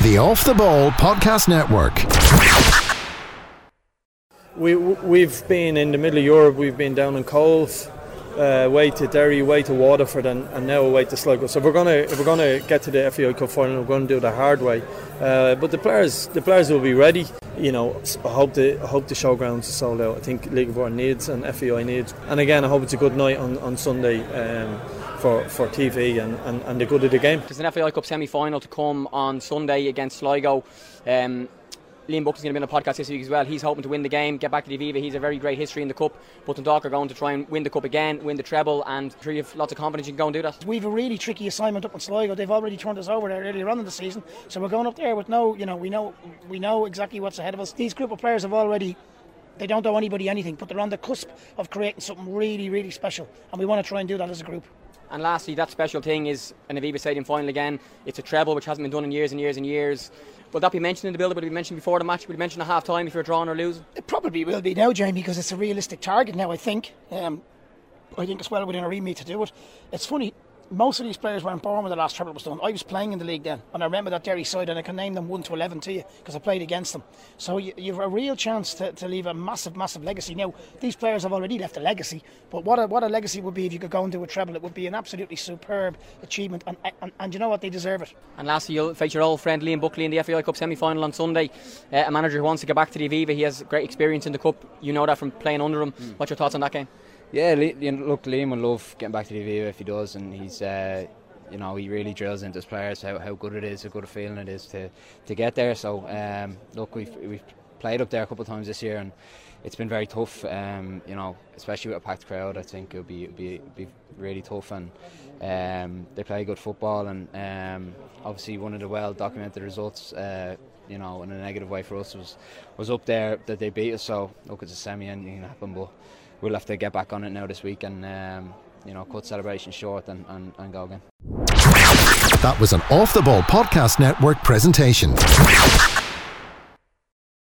The Off the Ball Podcast Network. We, we've been in the middle of Europe, we've been down in Cobh, uh, way to Derry, way to Waterford, and, and now away to Sligo. So we're gonna if we're gonna get to the FAI Cup final, we're going to do it the hard way. Uh, but the players, the players will be ready. You know, I hope the I hope the showgrounds are sold out. I think League of Ireland needs and FAI needs. And again, I hope it's a good night on on Sunday. Um, for, for TV and, and, and the good of the game. There's an FAI Cup semi final to come on Sunday against Sligo. Um, Liam Buckley's going to be on the podcast this week as well. He's hoping to win the game, get back to the Aviva. He's a very great history in the Cup. But Dundalk are going to try and win the Cup again, win the treble, and sure you have lots of confidence you can go and do that. We've a really tricky assignment up in Sligo. They've already turned us over there earlier on in the season, so we're going up there with no, you know, we know we know exactly what's ahead of us. These group of players have already they don't owe anybody anything, but they're on the cusp of creating something really, really special, and we want to try and do that as a group. And lastly, that special thing is an Aviva Stadium final again. It's a treble which hasn't been done in years and years and years. Will that be mentioned in the build-up? Will it be mentioned before the match? Will it be mentioned at half time if you're drawing or losing? It probably will be now, Jamie, because it's a realistic target now, I think. Um, I think it's well within our remit to do it. It's funny, most of these players weren't born when the last treble was done. I was playing in the league then, and I remember that Derry side, and I can name them 1 to 11 to you because I played against them. So you, you have a real chance to, to leave a massive, massive legacy. Now, these players have already left a legacy, but what a, what a legacy would be if you could go and do a treble. It would be an absolutely superb achievement, and, and, and you know what? They deserve it. And lastly, you'll face your old friend Liam Buckley in the FAI Cup semi final on Sunday. Uh, a manager who wants to get back to the Aviva. He has great experience in the Cup. You know that from playing under him. Mm. What's your thoughts on that game? Yeah, look, Liam would love getting back to the Aviva if he does, and he's. Uh, you know, he really drills into his players how, how good it is, how good a feeling it is to, to get there. So, um, look, we've, we've played up there a couple of times this year and it's been very tough, um, you know, especially with a packed crowd. I think it'll be, it'll be, it'll be really tough and um, they play good football and um, obviously one of the well documented results. Uh, you know, in a negative way for us was was up there that they beat us. So look, it's a semi, anything can happen, but we'll have to get back on it now this week and um, you know, cut celebration short and, and, and go again. That was an Off the Ball Podcast Network presentation.